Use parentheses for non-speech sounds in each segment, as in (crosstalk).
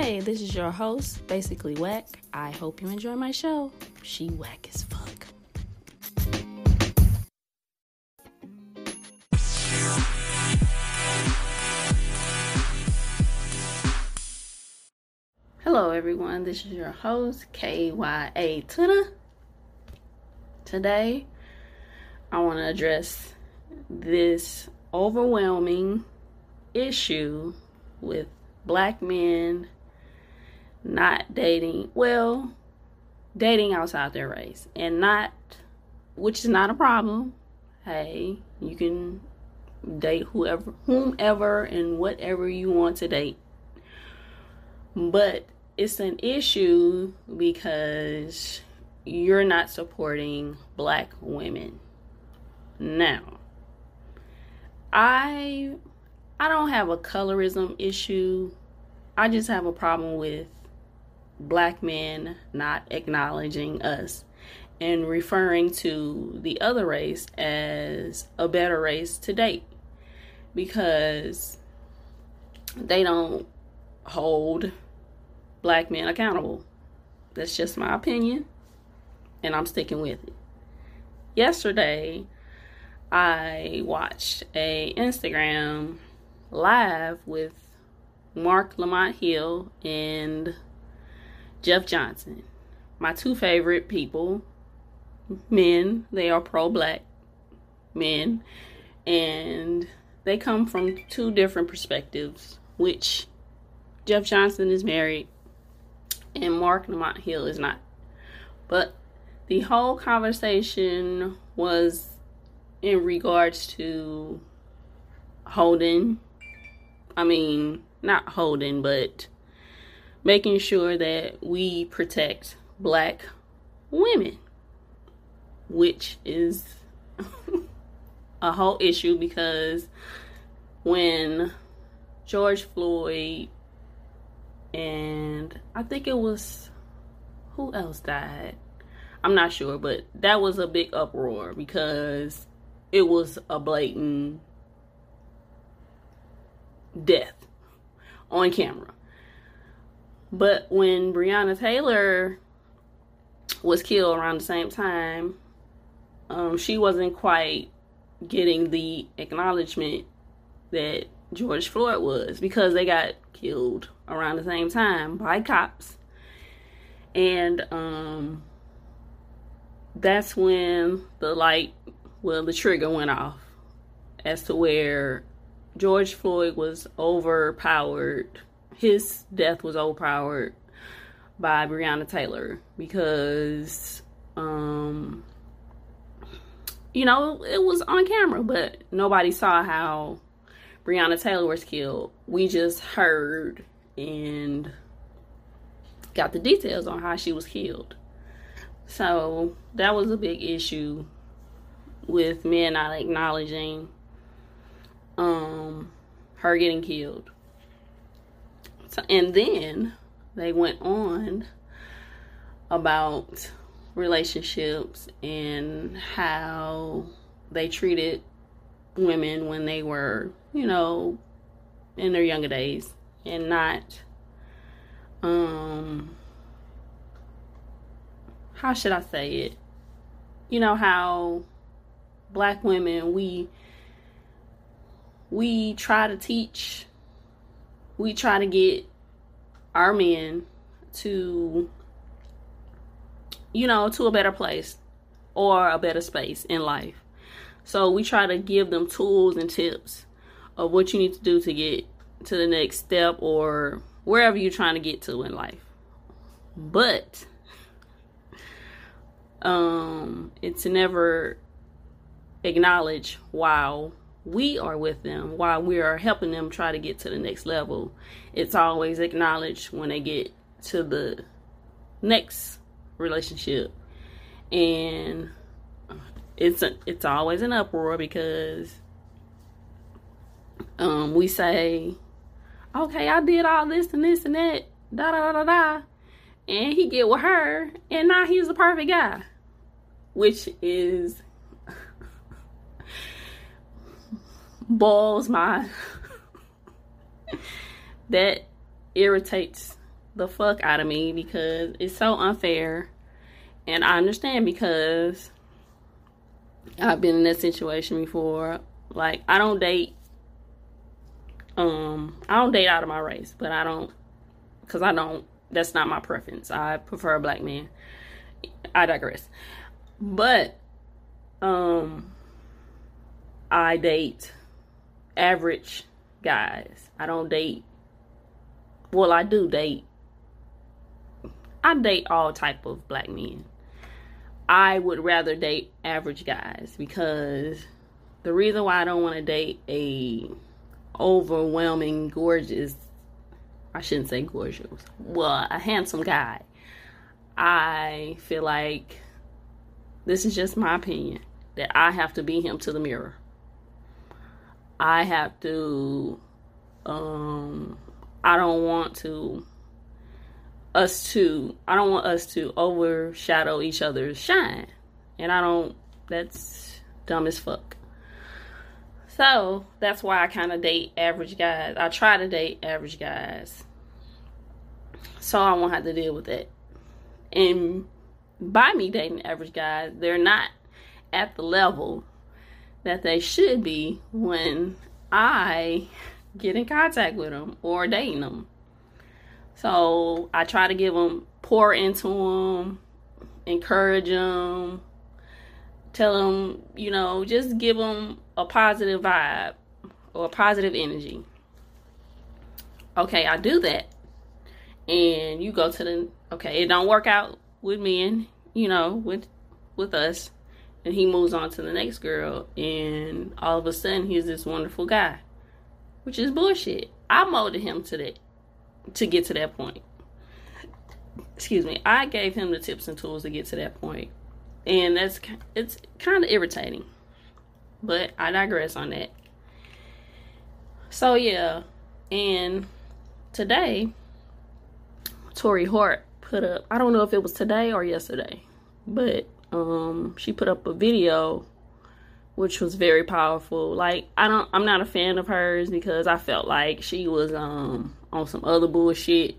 Hey, this is your host, Basically Whack. I hope you enjoy my show. She whack as fuck. Hello, everyone. This is your host, KYA Tuna. Today, I want to address this overwhelming issue with black men not dating, well, dating outside their race and not, which is not a problem. Hey, you can date whoever, whomever, and whatever you want to date. But it's an issue because you're not supporting black women. Now, I I don't have a colorism issue. I just have a problem with black men not acknowledging us and referring to the other race as a better race to date because they don't hold black men accountable. That's just my opinion, and I'm sticking with it. Yesterday, I watched a Instagram live with Marc Lamont Hill and Jeff Johnson. My two favorite people, men, they are pro black men, and they come from two different perspectives, which Jeff Johnson is married and Marc Lamont Hill is not. But the whole conversation was in regards to holding, I mean, not holding, but making sure that we protect black women, which is (laughs) a whole issue because when George Floyd and I think it was who else died? I'm not sure, but that was a big uproar because it was a blatant death on camera. But when Breonna Taylor was killed around the same time, um, she wasn't quite getting the acknowledgement that George Floyd was because they got killed around the same time by cops. And um, that's when the light, well, the trigger went off as to where George Floyd was overpowered his death was overpowered by Breonna Taylor because um you know, it was on camera, but nobody saw how Breonna Taylor was killed. We just heard and got the details on how she was killed. So that was a big issue with men not acknowledging um her getting killed. And then they went on about relationships and how they treated women when they were, you know, in their younger days and not um how should I say it? You know how black women we we try to teach we try to get our men to you know to a better place or a better space in life. So we try to give them tools and tips of what you need to do to get to the next step or wherever you're trying to get to in life. But um it's never acknowledge wow we are with them while we are helping them try to get to the next level. It's always acknowledged when they get to the next relationship. And it's a, it's always an uproar because um, we say, okay, I did all this and this and that, da da da da da, and he get with her, and now he's the perfect guy, which is boils my (laughs) that irritates the fuck out of me because it's so unfair. And I understand because I've been in that situation before. Like I don't date um I don't date out of my race, but I don't cuz I don't that's not my preference. I prefer a black man. I digress. But um I date average guys. I don't date well, I do date I date all type of black men. I would rather date average guys because the reason why I don't want to date a overwhelming gorgeous I shouldn't say gorgeous. Well, a handsome guy. I feel like this is just my opinion that I have to be him to the mirror. I have to um I don't want to us to I don't want us to overshadow each other's shine. And I don't that's dumb as fuck. So that's why I kind of date average guys. I try to date average guys. So I won't have to deal with that. And by me dating average guys, they're not at the level that they should be when I get in contact with them or dating them. So I try to give them, pour into them, encourage them, tell them, you know, just give them a positive vibe or a positive energy. Okay, I do that. And you go to the okay, it don't work out with men, you know, with with us. And he moves on to the next girl and all of a sudden he's this wonderful guy. Which is bullshit. I molded him to that to get to that point. Excuse me. I gave him the tips and tools to get to that. And that's it's kind of irritating. But I digress on that. So yeah, and today Torrei Hart put up I don't know if it was today or yesterday, but um she put up a video which was very powerful. Like I don't I'm not a fan of hers because I felt like she was um on some other bullshit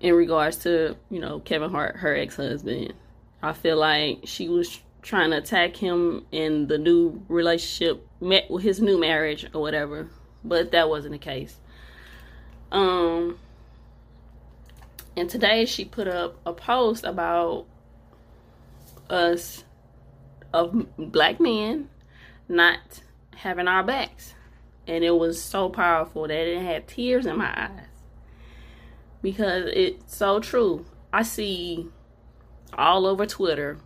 in regards to, you know, Kevin Hart, her ex-husband. I feel like she was trying to attack him in the new relationship, met with his new marriage or whatever, but that wasn't the case. Um, and today she put up a post about us of black men not having our backs. And it was so powerful that it had tears in my eyes. Because it's so true. I see all over Twitter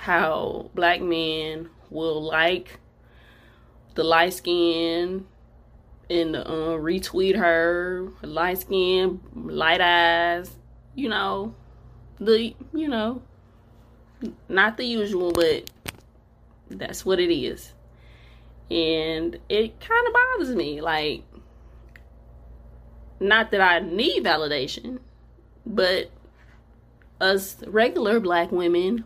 how black men will like the light skin and uh, retweet her light skin, light eyes, you know, the you know, not the usual, but that's what it is, and it kind of bothers me. Like, not that I need validation, but us regular black women,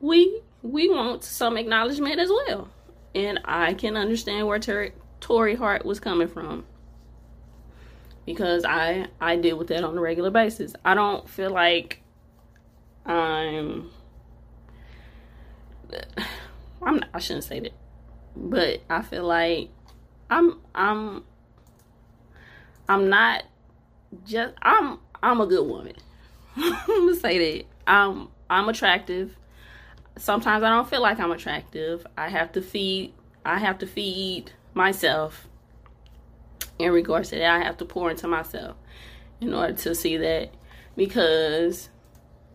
we we want some acknowledgement as well. And I can understand where Ter- Torrei Hart was coming from. Because I I deal with that on a regular basis. I don't feel like I'm I'm not, I shouldn't say that. But I feel like I'm I'm I'm not just I'm I'm a good woman. (laughs) I'm gonna say that. I'm I'm attractive. Sometimes I don't feel like I'm attractive. I have to feed I have to feed myself in regards to that. I have to pour into myself in order to see that because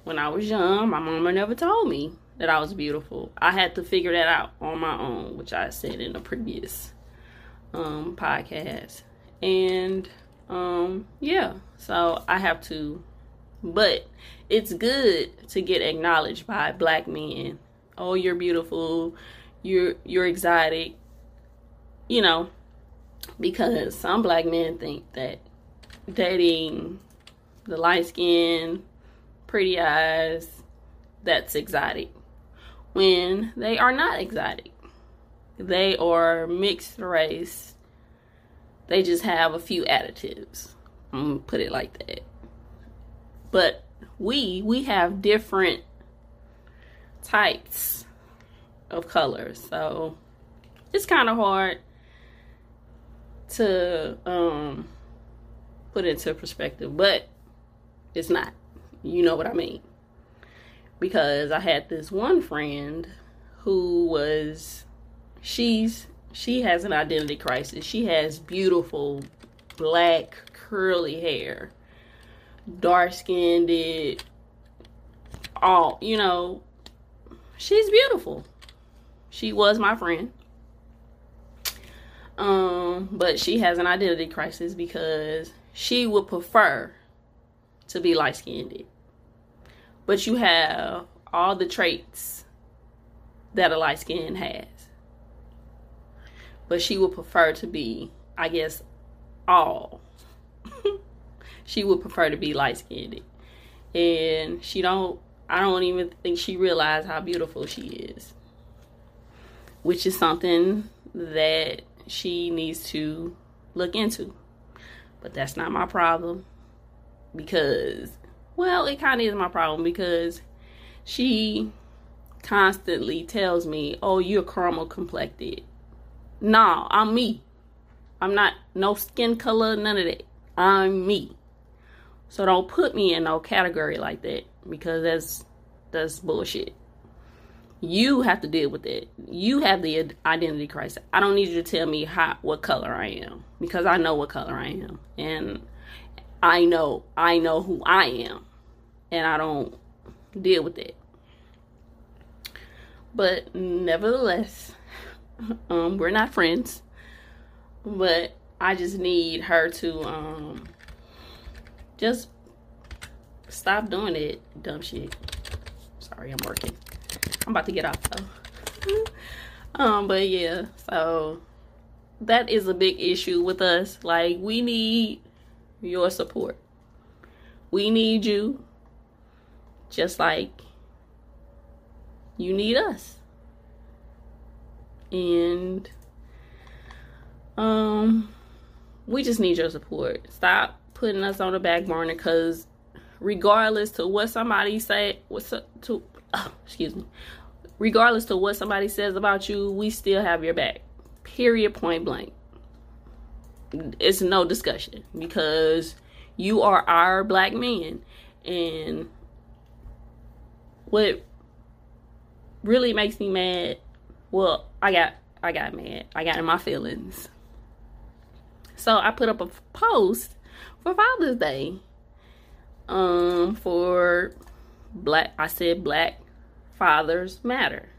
when I was young, my mama never told me that I was beautiful. I had to figure that out on my own, which I said in a previous um, podcast. And um, yeah, so I have to but it's good to get acknowledged by black men. Oh, you're beautiful. You're you're exotic. You know, because some black men think that dating the light skin, pretty eyes, that's exotic. When they are not exotic. They are mixed race. They just have a few additives I'm gonna put it like that. But we we have different types of colors. So it's kind of hard to um put into perspective, but it's not. You know what I mean? Because I had this one friend who was she's she has an identity crisis. She has beautiful black curly hair, dark skinned, all you know. She's beautiful. She was my friend. Um, but she has an identity crisis because she would prefer to be light skinned. But you have all the traits that a light skin has. But she would prefer to be, I guess, all. (laughs) she would prefer to be light skinned. And she don't I don't even think she realized how beautiful she is. Which is something that she needs to look into. But that's not my problem because, well, it kind of is my problem because she constantly tells me, "Oh, you're caramel complected." No, I'm me. I'm not no skin color, none of that. I'm me. So don't put me in no category like that because that's that's bullshit. You have to deal with it. You have the identity crisis. I don't need you to tell me how what color I am because I know what color I am, and I know I know who I am, and I don't deal with it. But nevertheless, (laughs) um, we're not friends. But I just need her to um just stop doing it, dumb shit. Sorry, I'm working. I'm about to get off though. (laughs) um, but yeah, so that is a big issue with us. Like we need your support. We need you just like you need us. And um we just need your support. Stop putting us on the back burner cuz regardless to what somebody say what's up to oh, (coughs) excuse me regardless to what somebody says about you we still have your back period point blank it's no discussion because you are our black man and what really makes me mad well i got i got mad i got in my feelings so i put up a post for father's day um for black I said black fathers matter.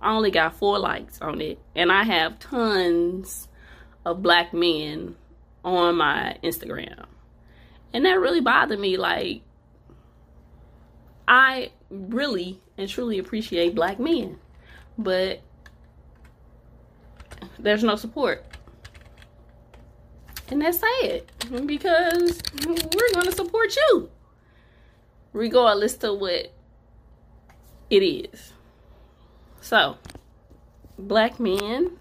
I only got four likes on it and I have tons of black men on my Instagram. And that really bothered me like I really and truly appreciate black men, but there's no support. And that's sad because we're going to support you regardless to what it is. So, black men,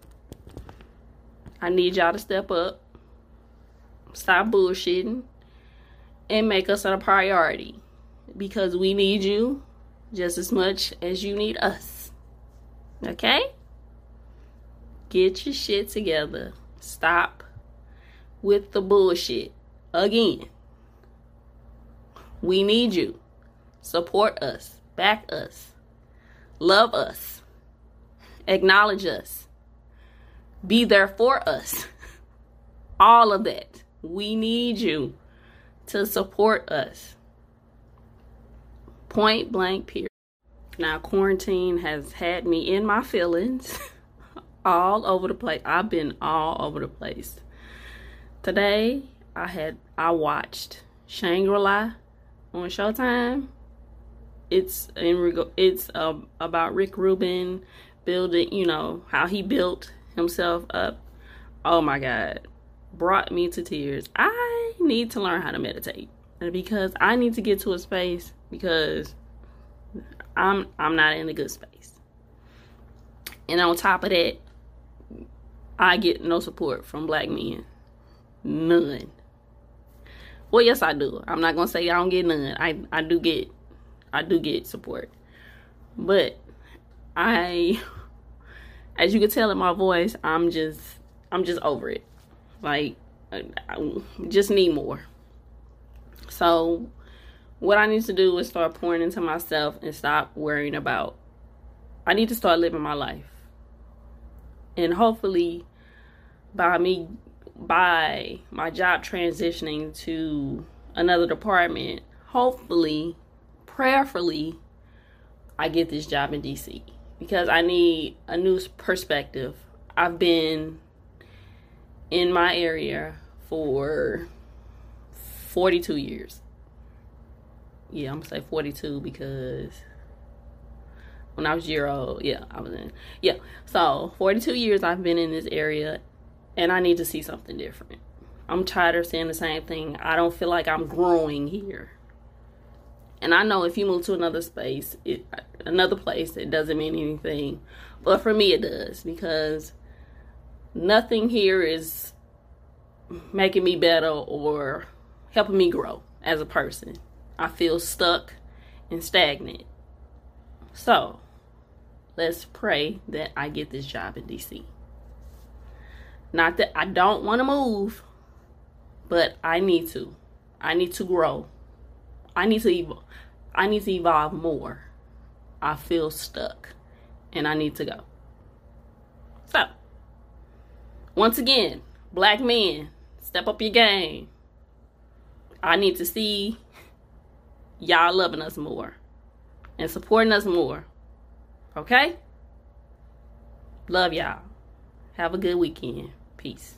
I need y'all to step up, stop bullshitting, and make us a priority because we need you just as much as you need us. Okay? Get your shit together. Stop with the bullshit again. We need you. Support us. Back us. Love us. Acknowledge us. Be there for us. (laughs) All of that. We need you to support us. Point blank, period. Now, quarantine has had me in my feelings (laughs) all over the place. I've been all over the place. Today, I had I watched Shangri-La on Showtime. It's in it's uh, about Rick Rubin building, you know, how he built himself up. Oh my god. Brought me to tears. I need to learn how to meditate because I need to get to a space because I'm I'm not in a good space. And on top of that, I get no support from black men. None. Well, yes, I do. I'm not gonna say I don't get none. I I do get I do get support, but I, as you can tell in my voice, I'm just I'm just over it. Like, I, I just need more. So, what I need to do is start pouring into myself and stop worrying about. I need to start living my life, and hopefully, by me by my job transitioning to another department, hopefully, prayerfully, I get this job in DC because I need a new perspective. I've been in my area for 42 years. Yeah, I'm gonna say 42 because when I was year old, yeah, I was in. Yeah, so 42 years I've been in this area and I need to see something different. I'm tired of saying the same thing. I don't feel like I'm growing here. And I know if you move to another space, it, another place, it doesn't mean anything. But for me, it does because nothing here is making me better or helping me grow as a person. I feel stuck and stagnant. So, let's pray that I get this job in DC. Not that I don't want to move, but I need to. I need to grow. I need to evolve. I need to evolve more. I feel stuck and I need to go. So, once again, black men, step up your game. I need to see y'all loving us more and supporting us more. Okay? Love y'all. Have a good weekend. Peace.